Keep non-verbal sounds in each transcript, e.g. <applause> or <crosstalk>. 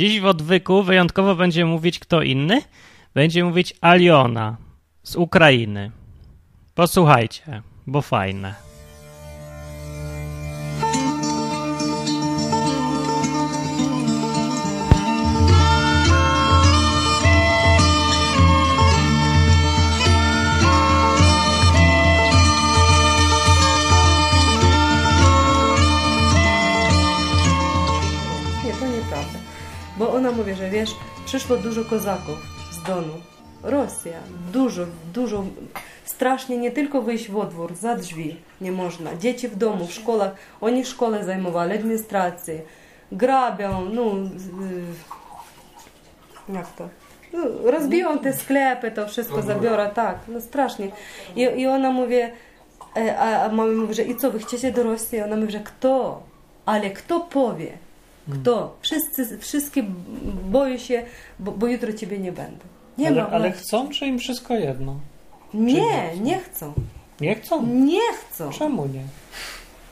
Dziś w odwyku wyjątkowo będzie mówić kto inny? Będzie mówić Aliona z Ukrainy. Posłuchajcie, bo fajne. Bo ona mówi, że wiesz, przyszło dużo kozaków z Donu. Rosja, dużo, dużo, strasznie nie tylko wyjść w odwór, za drzwi nie można. Dzieci w domu, w szkołach, oni szkołę zajmowali, administrację, grabią, no, z- jak to? No, rozbiją te sklepy, to wszystko zabiorą, tak, no strasznie. I, i ona mówi, e, a, a mama mówi, że i co, wy chcecie do Rosji? Ona mówi, że kto? Ale kto powie? Kto? Wszyscy, wszystkie boją się, bo, bo jutro ciebie nie będą. Nie ale, ma ale władzy. chcą, czy im wszystko jedno? Nie, nie chcą. Nie chcą? Nie chcą. Czemu nie?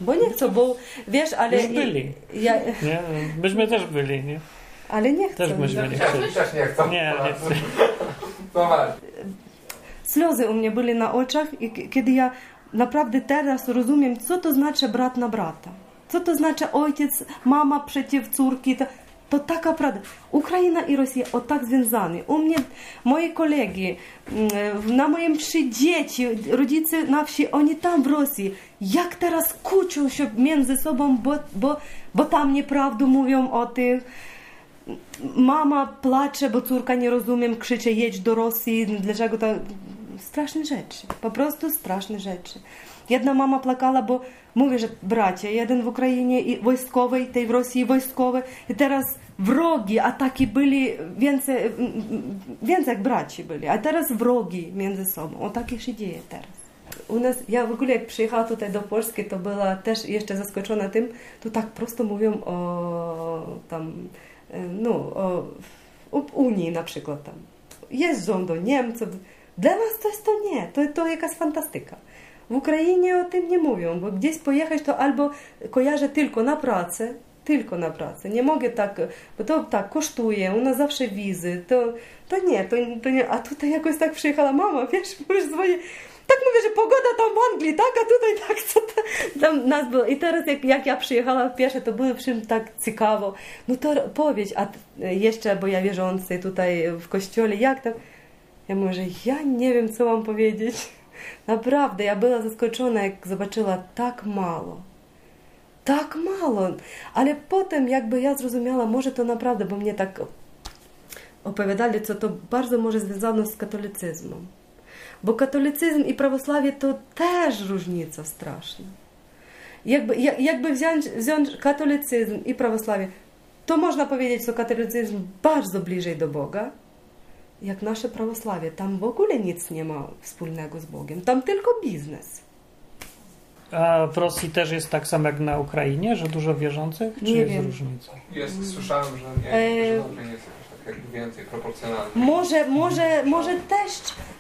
Bo nie chcą, bo wiesz, ale... Już byli. Ja, nie? Myśmy też byli, nie? ale nie chcą. Też myśmy nie chcieli. Też nie chcą. Nie, nie chcę. Zobacz. Сльози у mnie były na oczach, i k- kiedy ja naprawdę teraz rozumiem, co to znaczy brat na brata. Co to znaczy ojciec, mama przeciw córki. To, to taka prawda. Ukraina i Rosja o tak związane. U mnie, moi kolegi, mm, na moim wsi dzieci, rodzice na wsi, oni tam w Rosji. Jak teraz kłócą się między sobą, bo, bo, bo tam nieprawdę mówią o tych. Mama płacze, bo córka nie rozumiem, krzycze jedź do Rosji, dlaczego to... Straszne rzeczy, po prostu straszne rzeczy. Jedna mama płakała, bo mówię, że bracia, jeden w Ukrainie i wojskowy, tej w Rosji wojskowy i teraz wrogi, ataki byli więcej, więcej jak braci byli, a teraz wrogi między sobą. O takich się dzieje teraz. Nas, ja w ogóle jak przyjechała tutaj do Polski, to była też jeszcze zaskoczona tym, tu tak prosto mówią o tam, no, o Unii na przykład tam. Jeżdżą do Niemców. Dla nas to jest to nie, to, to jakaś fantastyka. W Ukrainie o tym nie mówią, bo gdzieś pojechać to albo kojarzę tylko na pracę, tylko na pracę. Nie mogę tak, bo to tak kosztuje, u nas zawsze wizy, to, to nie, to, to nie, a tutaj jakoś tak przyjechała mama, wiesz, mówisz dzwonię, tak mówię, że pogoda tam w Anglii, tak, a tutaj tak, co to, tam nas było. I teraz jak, jak ja przyjechałam pierwsze, to było wszym tak ciekawo. No to powiedz, a jeszcze, bo ja wierzący tutaj w kościele, jak tam? Ja mówię, że ja nie wiem, co mam powiedzieć. Naprawdę, ja była zaskoczona, jak zobaczyła tak mało. Tak mało. Ale potem jakby ja zrozumiała, może to naprawdę, bo mnie tak opowiadali, co to bardzo może związane z katolicyzmem. Bo katolicyzm i prawosławie to też różnica straszna. Jakby, jak- jakby wziąć, wziąć katolicyzm i prawosławie, to można powiedzieć, że katolicyzm bardzo bliżej do Boga, jak nasze prawosławie. Tam w ogóle nic nie ma wspólnego z Bogiem. Tam tylko biznes. A w Rosji też jest tak samo jak na Ukrainie, że dużo wierzących? Czy Nie jest wiem. różnica? Jest, słyszałem, że nie, E, że nie jest tak jakby więcej proporcjonalnie. Może, może, może też,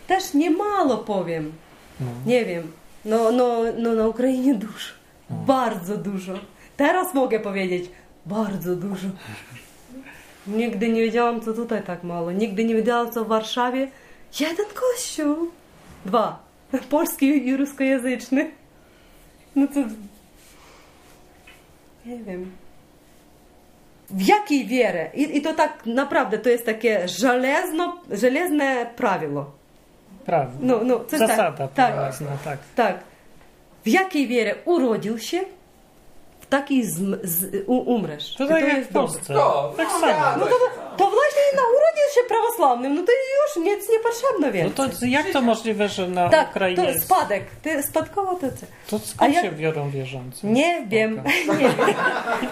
też nie mało powiem. No. Nie wiem. No, no, no na Ukrainie dużo. Bardzo dużo. Teraz mogę powiedzieć bardzo dużo. Nigdy nie wiedziałam, co tutaj tak mało. Nigdy nie wiedziałam, co w Warszawie. Jeden kościół. Dwa. Polski i ruskojęzyczny. No to... Nie wiem. W jakiej wierę? I, I to tak naprawdę to jest takie żelazno, żelazne prawilo. Prawda. No, no, coś. Zasada Tak. prawazna, tak. Tak. W jakiej wierze urodził się, zm, z, u, umrzesz. To tak jak jest w. Polsce. No, tak no, samo. No to, to właśnie na urodził się prawosławnym, no to już nic nie potrzebne No więcej. to jak to możliwe, że na tak, Ukrainie to jest... spadek. Ty spadkowo to co? To skąd A jak- się biorą wierzący? Nie wiem, Spoko. <laughs> nie wiem,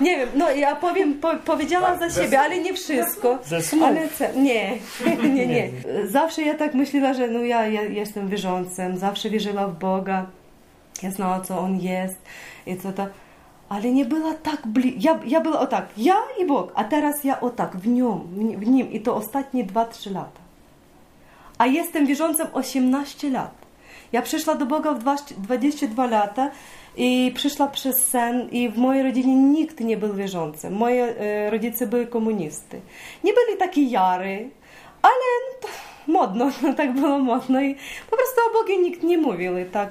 nie wiem. No ja powiem, po, powiedziałam za siebie, ale nie wszystko. Ze snów. Ale co? <laughs> Nie, nie, nie. Nie. Zawsze ja tak myślała, że no ja, ja jestem wierzącym, zawsze wierzyła w Boga. Ja znała, co On jest i co to. Ale nie była tak blisko. Ja, ja była o tak, ja i Bóg, a teraz ja o tak, w Nim, w, Nim i to ostatnie 2-3 lata. A jestem wierzącym 18 lat. Ja przyszła do Boga w 20 22 lata I przyszła przez sen i w mojej rodzinie nikt nie był wierzący. Moi e, rodzice byli komunisty. Nie byli taki jary, ale to modno, <laughs> no, tak było modno i po prostu o Bogu nikt nie mówił tak...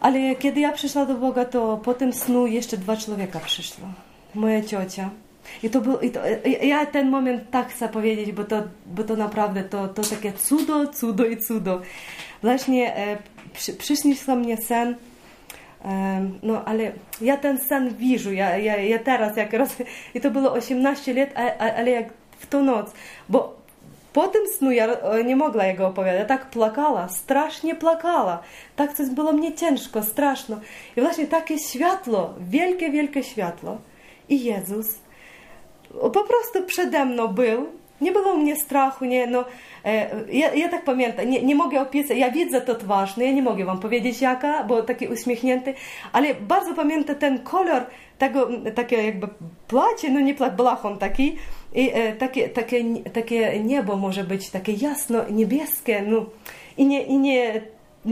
Ale kiedy ja przyszła do Boga, to po tym snu jeszcze dwa człowieka przyszło. Moja ciocia. I to był, i to, ja ten moment tak chcę powiedzieć, bo to, bo to naprawdę to, to takie cudo, cudo i cudo. Właśnie e, przy, przyśnił mnie sen, e, no ale ja ten sen widzę, ja, ja, ja teraz jak raz, i to było 18 lat, a, a, ale jak w tą noc, bo po tym snu ja e, nie mogła jego opowiadać. Ja tak płakała, strasznie płakała. Tak coś było mnie ciężko, straszno. I właśnie takie światło, wielkie, wielkie światło. I Jezus po prostu przede mną był. Nie było u mnie strachu, nie, no, e, ja, ja tak pamiętam, nie, nie mogę opisać, ja widzę to twarz, no ja nie mogę wam powiedzieć jaka, bo taki uśmiechnięty, ale bardzo pamiętam ten kolor tego, takie jakby placie, no nie plat, blachon taki, i e, takie, takie, takie niebo może być takie jasno niebieskie, no i nie, i nie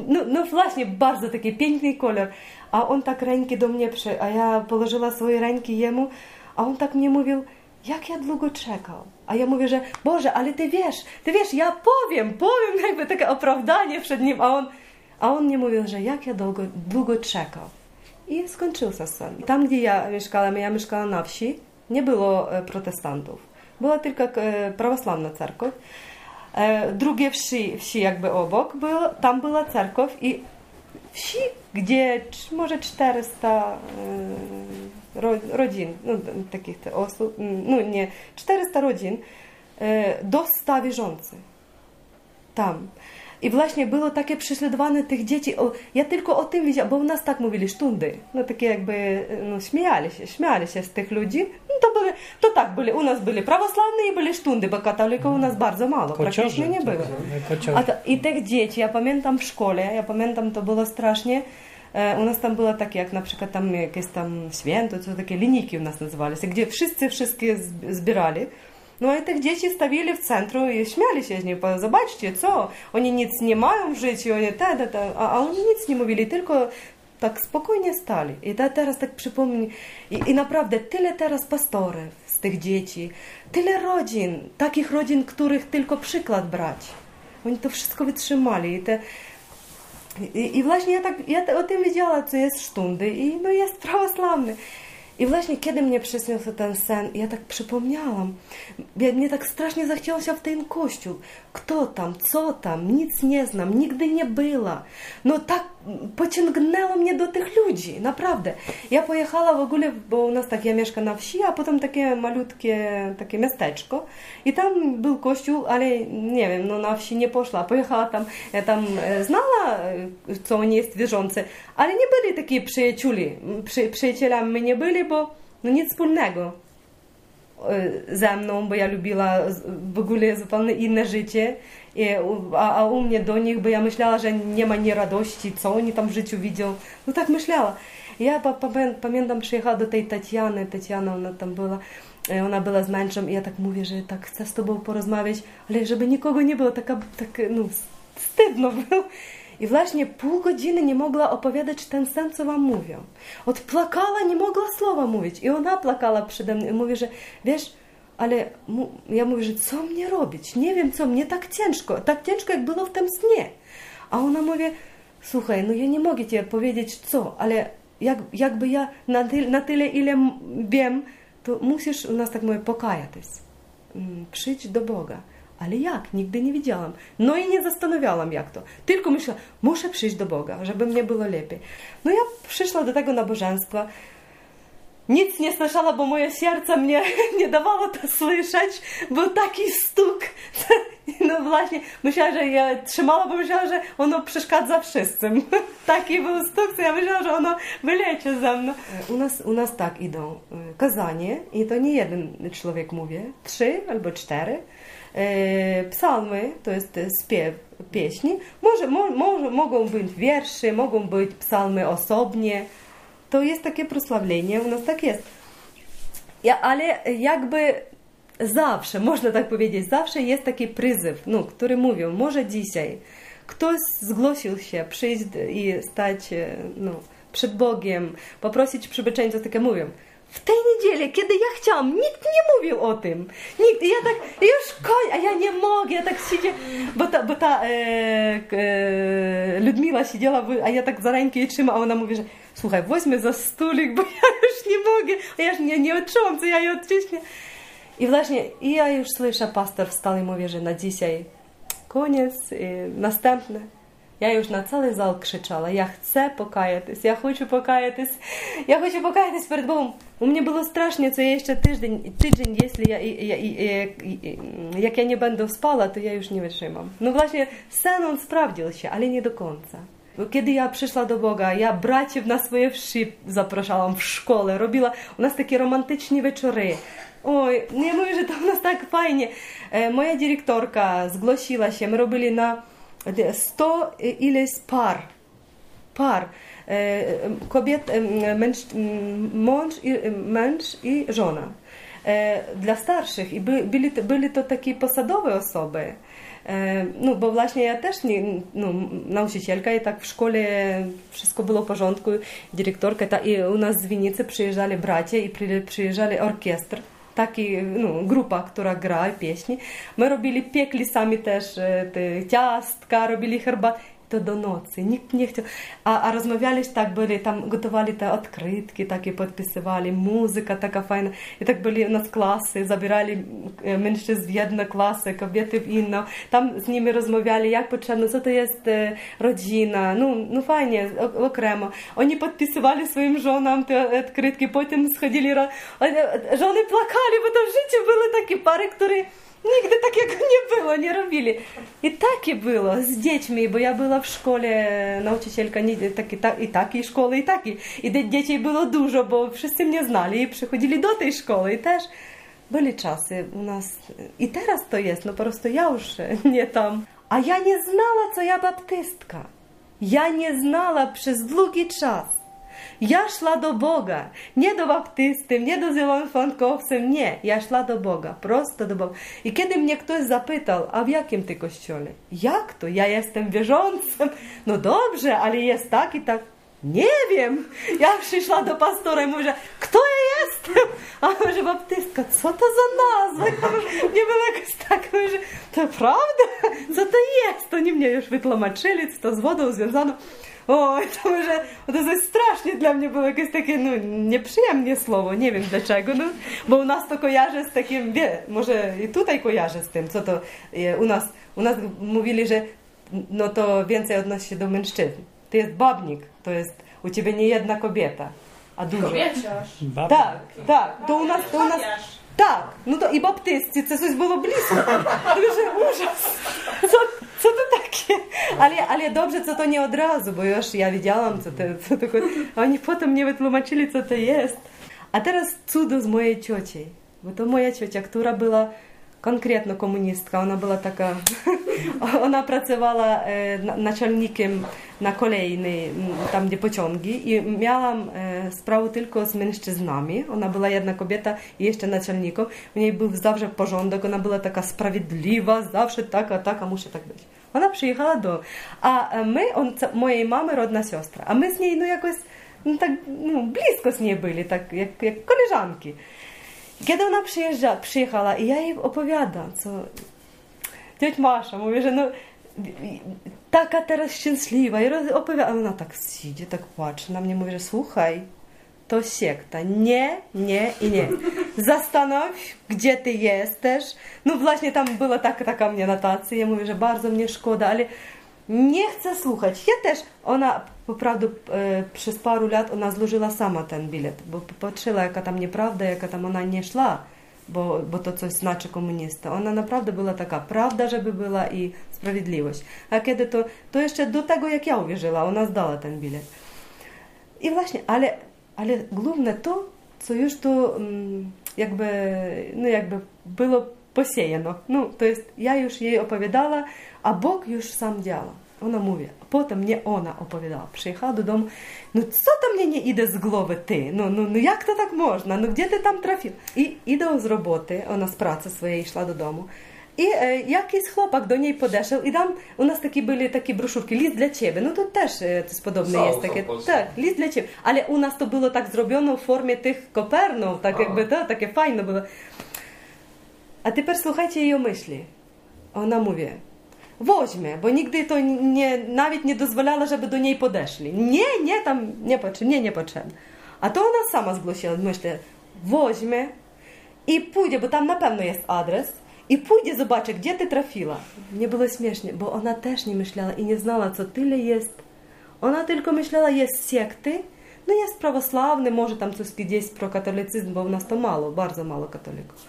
no, no właśnie, bardzo taki piękny kolor, a on tak ręki do mnie, przy, a ja położyła swoje ręki jemu, a on tak mnie mówił, jak ja długo czekał. A ja mówię, że Boże, ale ty wiesz, ty wiesz, ja powiem, powiem jakby takie opravdanie przed nim, a on, a on nie mówił, że jak ja długo, długo czekał. I skończył się sen. Tam, gdzie ja mieszkałam, ja mieszkałam na wsi, nie było e, protestantów. Była tylko e, prawosławna cerkiew. E, drugie wsi, wsi jakby obok, było, tam była cerkiew i wsi, gdzie może 400 rodzin, no, takich osób, no nie, 400 rodzin do 100 wierzących. Tam. I właśnie było takie prześladowanie tych dzieci. O, ja tylko o tym wiedziałam, bo u nas tak mówili sztundy. No takie jakby, no śmiali się, śmiali się z tych ludzi. No to, były, to tak byli, u nas byli prawosławni i byli sztundy, bo katolików u nas bardzo mało, Kociorzy, praktycznie nie było. Kociorzy. A to, I tych dzieci, ja pamiętam w szkole, ja pamiętam, to było strasznie, E, E, u nas tam było takie, jak na przykład tam jakieś tam święto, to takie linijki u nas nazywali się, gdzie wszyscy wszystkie zbierali. No i tych dzieci stawili w centrum i śmiali się z nich. Zobaczcie, co? Oni nic nie mają w życiu, oni te, te, te. A, a oni nic nie mówili, tylko tak spokojnie stali. I ta, teraz tak przypomnę, I, i naprawdę tyle teraz pastorów z tych dzieci, tyle rodzin, takich rodzin, których tylko przykład brać. Oni to wszystko wytrzymali. I te, i, I właśnie ja, tak, ja o tym wiedziała, co jest sztundy i no jest prawosławny. I właśnie kiedy mnie przyśnił ten sen, ja tak przypomniałam, mnie tak strasznie zachciało się w ten kościół. Kto tam, co tam, nic nie znam, nigdy nie była. No tak pociągnęło mnie do tych ludzi, naprawdę. Ja pojechała w ogóle, bo u nas tak ja mieszkam na wsi, a potem takie malutkie takie miasteczko. I tam był kościół, ale nie wiem, no na wsi nie poszła, pojechała tam, ja tam e, znała, e, co oni jest wierzący, ale nie byli takie przyjaciółmi, przy, przyjacielami nie byli, bo no nic wspólnego ze mną, bo ja lubiła w ogóle zupełnie inne życie, I, a, a u mnie do nich, bo ja myślała, że nie ma nie radości, co oni tam w życiu widzą. No tak myślała. Ja pamiętam, przyjechała do tej Tatiany, Tatiana ona tam była, ona była z mężem i ja tak mówię, że tak chcę z tobą porozmawiać, ale żeby nikogo nie było, taka, tak, no, wstydno było. I właśnie pół godziny nie mogła opowiadać ten co wam mówię. Odpłakała, nie mogła słowa mówić. I ona płakała przede mną i mówi, że wiesz, ale ja mówię, że co mnie robić? Nie wiem co, mnie tak ciężko, tak ciężko jak było w tym śnie. A ona mówi, słuchaj, no ja nie mogę ci powiedzieć co, ale jak, jakby ja na, ty, na tyle, ile wiem, to musisz, u nas tak mówię, pokajać. Przyjdź do Boga. Ale jak? Nigdy nie widziałam. No i nie zastanawiałam jak to. Tylko myślałam, muszę przyjść do Boga, żeby mnie było lepiej. No ja przyszła do tego nabożeństwa. Nic nie słyszała, bo moje serce mnie <laughs> nie dawało to słyszeć. Był taki stuk. <laughs> No właśnie, myślałam, że ja trzymała, bo myślałam, że ono przeszkadza wszystkim. <laughs> Taki był stuk, ja myślałam, że ono wylecie ze mną. U nas, u nas tak idą kazanie i to nie jeden człowiek mówi, trzy albo cztery. Psalmy, to jest śpiew pieśni. Może, może, mogą być wiersze, mogą być psalmy osobnie. To jest takie prosławienie, u nas tak jest. Ja, ale jakby zawsze, można tak powiedzieć, zawsze jest taki pryzyw, no, który mówią, może dzisiaj ktoś zgłosił się przyjść i stać e, no, przed Bogiem, poprosić przybeczeńców, takie mówią, w tej niedzielę, kiedy ja chciałam, nikt nie mówił o tym. Nikt, ja tak, już koń, a ja nie mogę, ja tak siedzę, bo ta, bo ta e, e, Ludmila siedziała, a ja tak za rękę jej trzymam, a ona mówi, że słuchaj, weźmy za stulik, bo ja już nie mogę, a ja już nie, nie odczułam, co ja jej odciśnie. I właśnie, i ja już słyszę, pastor wstał i mówi, że na dzisiaj koniec, następne. Я już на цілий зал кричала: Я chcę покаятись, я хочу покаятись, я хочу покаятись перед Богом. У мене було страшно, це я ще тиждень, тиждень, якщо я, я, я, як я не będę spała, to ja już nie wytrzymam. No właśnie, sen on sprawdził się, ale nie do końca. Kiedy ja przyszła do Boga, ja braciów na swoje wsi zapraszałam w szkole, robiła u nas takie romantyczne wieczory. Oj, nie mówię, że to u nas tak fajnie. Moja dyrektorka zgłosiła się, my robili na 100 ileś par, par kobiet, męż, mąż, i, i żona. Dla starszych i by, byli, byli to takie posadowe osoby. No, bo właśnie ja też nie, no, nauczycielka i tak w szkole wszystko było w porządku, dyrektorka, ta, i u nas z Winicy przyjeżdżali bracia i przyjeżdżali orkiestr taki, no, grupa, która gra pieśni. My robili, piekli sami też te ciastka, robili herbatę. To do nocy, nikt nie chciał. A, a rozmawiali tak byli, tam gotowali te odkrytki, takie podpisywali, muzyka taka fajna. I tak byli u nas klasy, zabierali mężczyzn w jedną klasę, kobiety w inną. Tam z nimi rozmawiali, jak potrzebno, co to jest rodzina, no, no fajnie, okremo. Oni podpisywali swoim żonam te odkrytki, potem schodzili, żony płakali, bo to w życiu były takie pary, które Nigdy takiego nie było, nie robili. I takie było z dziećmi, bo ja była w szkole, nauczycielka tak, i, tak, i takiej szkoły, i takiej. I dzieci było dużo, bo wszyscy mnie znali i przychodzili do tej szkoły. I też byli czasy u nas. I teraz to jest, no po prostu ja już nie tam. A ja nie znała, co ja baptystka. Ja nie znała przez długi czas. Ja szła do Boga, nie do baptysty, nie do zielonofankowców, nie. Ja szła do Boga, prosto do Boga. I kiedy mnie ktoś zapytał, a w jakim ty kościele? Jak to? Ja jestem wierzącym. No dobrze, ale jest tak i tak. Nie wiem. Ja przyszła do pastora i mówię, kto ja jestem? A on że baptystka, co to za nazwa? Nie było jakoś tak, że to prawda? Co to jest? Oni mnie już wytłumaczyli, co to z wodą związano. Oj, to może to jest strasznie dla mnie było jakieś takie no, nieprzyjemne słowo, nie wiem dlaczego, no, bo u nas to kojarzę z takim, wie, może i tutaj kojarzę z tym, co to u nas, u nas mówili, że no to więcej odnosi się do mężczyzn. To jest babnik, to jest u ciebie nie jedna kobieta, a dużo. Kobieciarz. Tak, tak, to u nas, to u nas, tak, no to i baptysty, to coś było blisko. <laughs> Że ужас. Co, co to takie? Ale, ale dobrze, co to nie od razu, bo już ja widziałam, co to, co to a oni potem mnie wytłumaczyli, co to jest. A teraz cudo z mojej cioci. Bo to moja ciocia, która była конкретно комуністка. Вона була така, <laughs> вона працювала е, начальником на колейні, там де почонки, і мала е, справу тільки з мężczyznami. Вона була одна кобіта і ще начальником. У неї був завжди порядок, вона була така справедлива, завжди така, така, муше так бути. Вона приїхала до. А е, ми, он, це моєї мами родна сестра, а ми з нею ну якось ну, так, ну, близько з нею були, так, як, як колежанки. Kiedy ona przyjeżdża, przyjechała i ja jej opowiadam, co tioć Masza mówi, że no taka teraz szczęśliwa i opowiada, a ona tak siedzi, tak patrzy na mnie, mówi, że słuchaj, to sekta. Nie, nie i nie. Zastanow, gdzie ty jesteś. No właśnie tam była taka, taka mnie notacja. Ja mówię, że bardzo mnie szkoda, ale nie chce słuchać. Ja też, ona poprawdu e, przez paru lat ona złożyła sama ten bilet, bo patrzyła jaka tam nieprawda, jaka tam ona nie szła, bo, bo to coś znaczy komunista. Ona naprawdę była taka prawda, żeby była i sprawiedliwość. A kiedy to, to jeszcze do tego jak ja uwierzyła, ona zdała ten bilet. I właśnie, ale, ale główne to, co już to mm, jakby, no jakby było posiejano. No, to jest, ja już jej opowiadała, a Bóg już sam działa. Ona mówi, a potem mnie ona opowiadała. Przyjechała do domu, no co to mnie nie idzie z głowy ty? No, no, no jak to tak można? No gdzie ty tam trafił? I idę z roboty, ona z pracy swojej szła do domu. I e, jakiś chłopak do niej podeszł i tam u nas takie były takie broszurki, list dla ciebie. No to też e, to jest podobne Są, jest są takie. w Polsce. Tak, list dla ciebie. Ale u nas to było tak zrobione w formie tych kopernów, tak a tepер słuchajcie jej myśli. Ona mówi, woźmie, bo nigdy to nie, nawet nie dozwalała, żeby do niej podeszli. Nie, nie, tam nie potrzebne, nie, nie potrzebne. A to ona sama zgłosiła, myśli, woźmie i pójdzie, bo tam na pewno jest adres, i pójdzie, zobaczy, gdzie ty trafiła. Nie było śmiesznie, bo ona też nie myślała i nie znała, co tyle jest. Ona tylko myślała, jest sekty, no jest prawosławny, może tam coś gdzieś pro bo u nas to mało, bardzo mało katolików.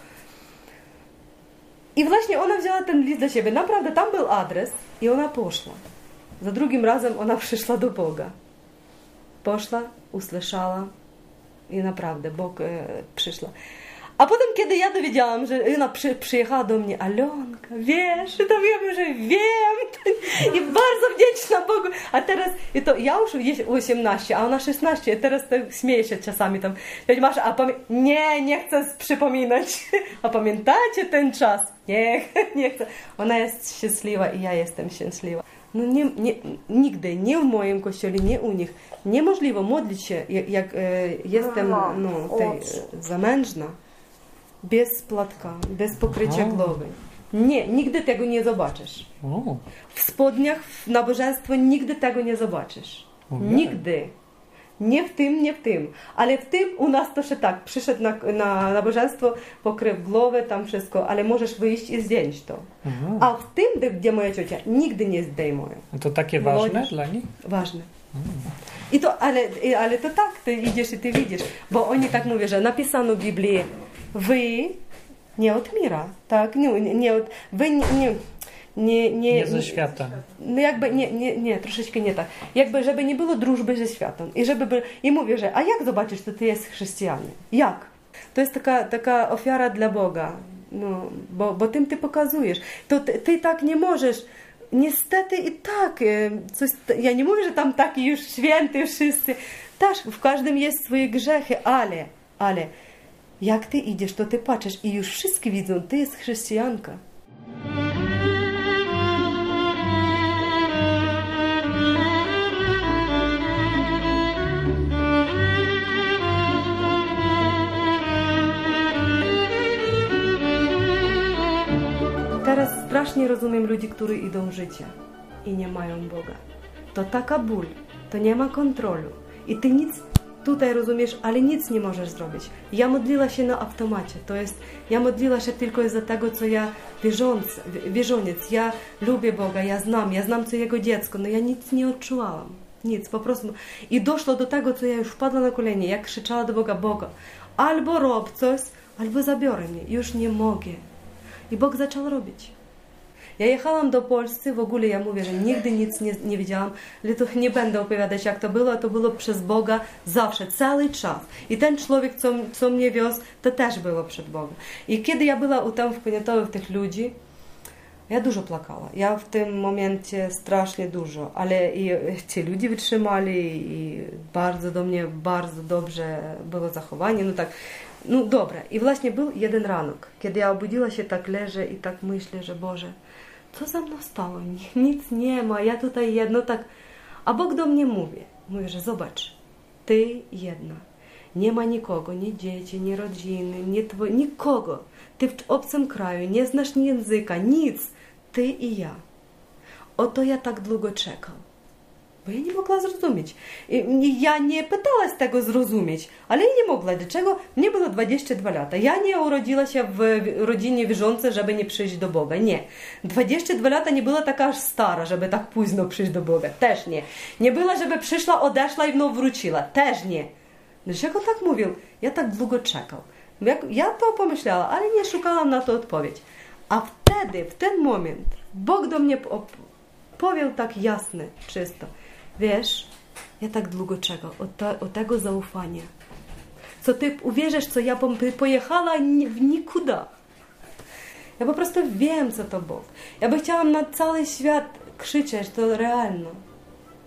I właśnie ona wzięła ten list dla siebie. Naprawdę, tam był adres i ona poszła. Za drugim razem ona <laughs> przyszła do Boga. Poszła, usłyszała i naprawdę Bóg e, przyszła. A potem, kiedy ja dowiedziałam, że ona przy, przyjechała do mnie, Alonka, wiesz, to wiem, że wiem <laughs> i bardzo wdzięczna Bogu. A teraz, i to ja już jest 18, a ona 16, i teraz tak śmieje się czasami tam. Masz, a. Nie, nie chcę przypominać. <laughs> A pamiętacie ten czas? Nie, <laughs> nie chcę. Ona jest szczęśliwa i ja jestem szczęśliwa. No nie, nie, nigdy, nie w moim kościele, nie u nich. Niemożliwe modlić się, jak, jak e, jestem no, tej, e, zamężna. Bez płatka, bez pokrycia Aha. głowy. Nie, nigdy tego nie zobaczysz. O, W spodniach, w nabożeństwo nigdy tego nie zobaczysz. Nigdy. Nie w tym, nie w tym. Ale w tym u nas to się tak. Przyszedł na, na nabożeństwo, pokrył głowę, tam wszystko, ale możesz wyjść i zdjąć to. aha. A w tym, gdzie- moja ciocia, nigdy nie zdejmuję. A to takie ważne dla nich? Ważne. I to, ale, ale to tak, ty idziesz i ty widzisz, bo oni tak mówią, że napisano w Biblii, wy nie od mira, tak, nie, nie, od, wy nie, nie, nie, nie, Nie ze świata. no jakby, nie, nie, nie, troszeczkę nie tak. Jakby, żeby nie było drużby ze światem. I żeby, by, i mówię, że, a jak zobaczysz, że ty jest chrześcijanin? Jak? To jest taka, taka ofiara dla Boga, no, bo, bo tym ty pokazujesz. To ty, ty tak nie możesz. Niestety i tak, e, coś, ja nie mówię, że tam taki już święty wszyscy. Też w każdym jest swoje grzechy, ale, ale jak ty idziesz, to ty patrzysz i już wszyscy widzą, ty jest chrześcijanka. Teraz strasznie rozumiem ludzi, którzy idą życia i nie mają Boga. To taka ból, to nie ma kontrolu. I ty nic tutaj rozumiesz, ale nic nie możesz zrobić. Ja modliła się na automacie. To jest, ja modliła się tylko za tego, co ja wierzący, wierzoniec. Ja lubię Boga, ja znam, ja znam, co Jego dziecko, no ja nic nie odczułam. Nic, po prostu. I doszło do tego, co ja już wpadła na kolenie, jak krzyczała do Boga, Boga, albo rob coś, albo zabiorę mnie. Już nie mogę. I Bóg zaczął robić. Ja jechałam do Polski, w ogóle ja mówię, że nigdy nic nie, nie widziałam, to nie będę opowiadać jak to było, to było przez Boga zawsze, cały czas. I ten człowiek, co, co mnie wiózł, to też było przed Bogiem. I kiedy ja była u tam w Poniatowie tych ludzi, ja dużo płakała. Ja w tym momencie strasznie dużo, ale i ci ludzie wytrzymali i bardzo do mnie, bardzo dobrze było zachowanie. No tak, no dobre. I właśnie był jeden ranek, kiedy ja obudziła się, tak leżę i tak myślę, że Boże, co za mną stało? Ni- Nic nie ma, ja tutaj jedno tak. A Bóg do mnie mówi, mówi, że zobacz, ty jedna. Nie ma nikogo, ni dzieci, ni rodziny, ni twoje, nikogo. Ty w obcym kraju, nie znasz języka, nic. Ty i ja. Oto ja tak długo czekał. Bo ja nie mogła zrozumieć. Ja nie pytała tego zrozumieć, ale ja nie mogła. Dlaczego? Mnie było 22 lata. Ja nie urodziła się w rodzinie wierzącej, żeby nie przyjść do Boga. Nie. 22 lata nie była taka aż stara, żeby tak późno przyjść do Boga. Też nie. Nie była, żeby przyszła, odeszła i znowu wróciła. Też nie. Dlaczego tak mówił? Ja tak długo czekał. Ja to pomyślała, ale nie szukałam na to odpowiedź. A wtedy, w ten moment, Bóg do mnie po- powiedział tak jasne, czysto. Wiesz, ja tak długo czekał od, te, od tego zaufania. Co ty uwierzysz, co ja pojechała w nikuda. Ja po prostu wiem, co to Bóg. Ja by chciała na cały świat krzyczeć, to realne.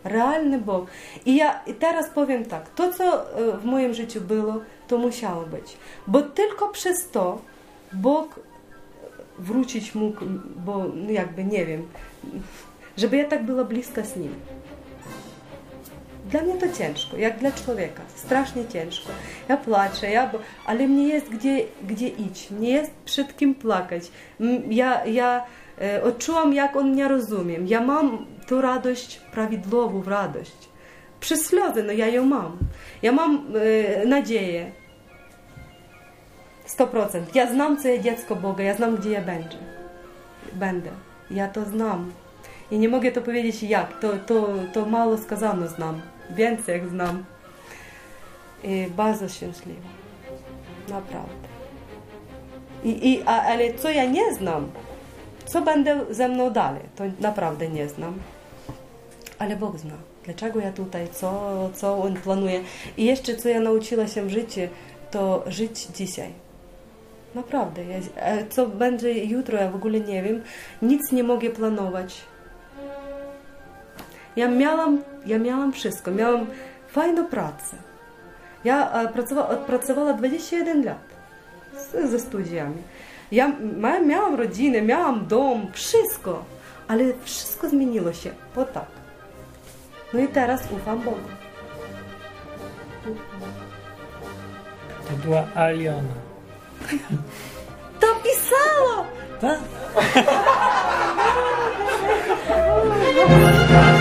Realny Bóg. I ja i teraz powiem tak, to co e, w moim życiu było, to musiało być. Bo tylko przez to Bóg wrócić mu, bo jakby nie wiem, żeby ja tak była bliska z nim. Dla mnie to ciężko, jak dla człowieka, strasznie ciężko. Ja płaczę, ja, ale mnie jest gdzie, gdzie iść, nie jest przed kim płakać. Ja, ja e, odczułam, jak on mnie rozumie. Ja mam tą radość, prawidłową radość. Przez no ja ją mam. Ja mam e, nadzieję. 100%. Ja znam, co jest dziecko Boga, ja znam, gdzie ja będzie. będę. Ja to znam. I nie mogę to powiedzieć jak, to, to, to mało skazano znam. Więcej jak znam. I bardzo szczęśliwa. Naprawdę. I, i, a, ale co ja nie znam, co będę ze mną dalej, to naprawdę nie znam. Ale Bóg zna. Dlaczego ja tutaj, co, co On planuje. I jeszcze co ja nauczyła się w życiu, to żyć dzisiaj. Naprawdę. Ja, e, co będzie jutro, ja w ogóle nie wiem. Nic nie mogę planować. Ja miałam, ja miałam wszystko. Miałam fajną pracę. Ja pracowała, odpracowała 21 lat z, ze studiami. Ja miałam rodzinę, miałam dom, wszystko. Ale wszystko zmieniło się po tak. No i teraz ufam Bogu. To była Aliona. <laughs> To pisała! Tak? <laughs>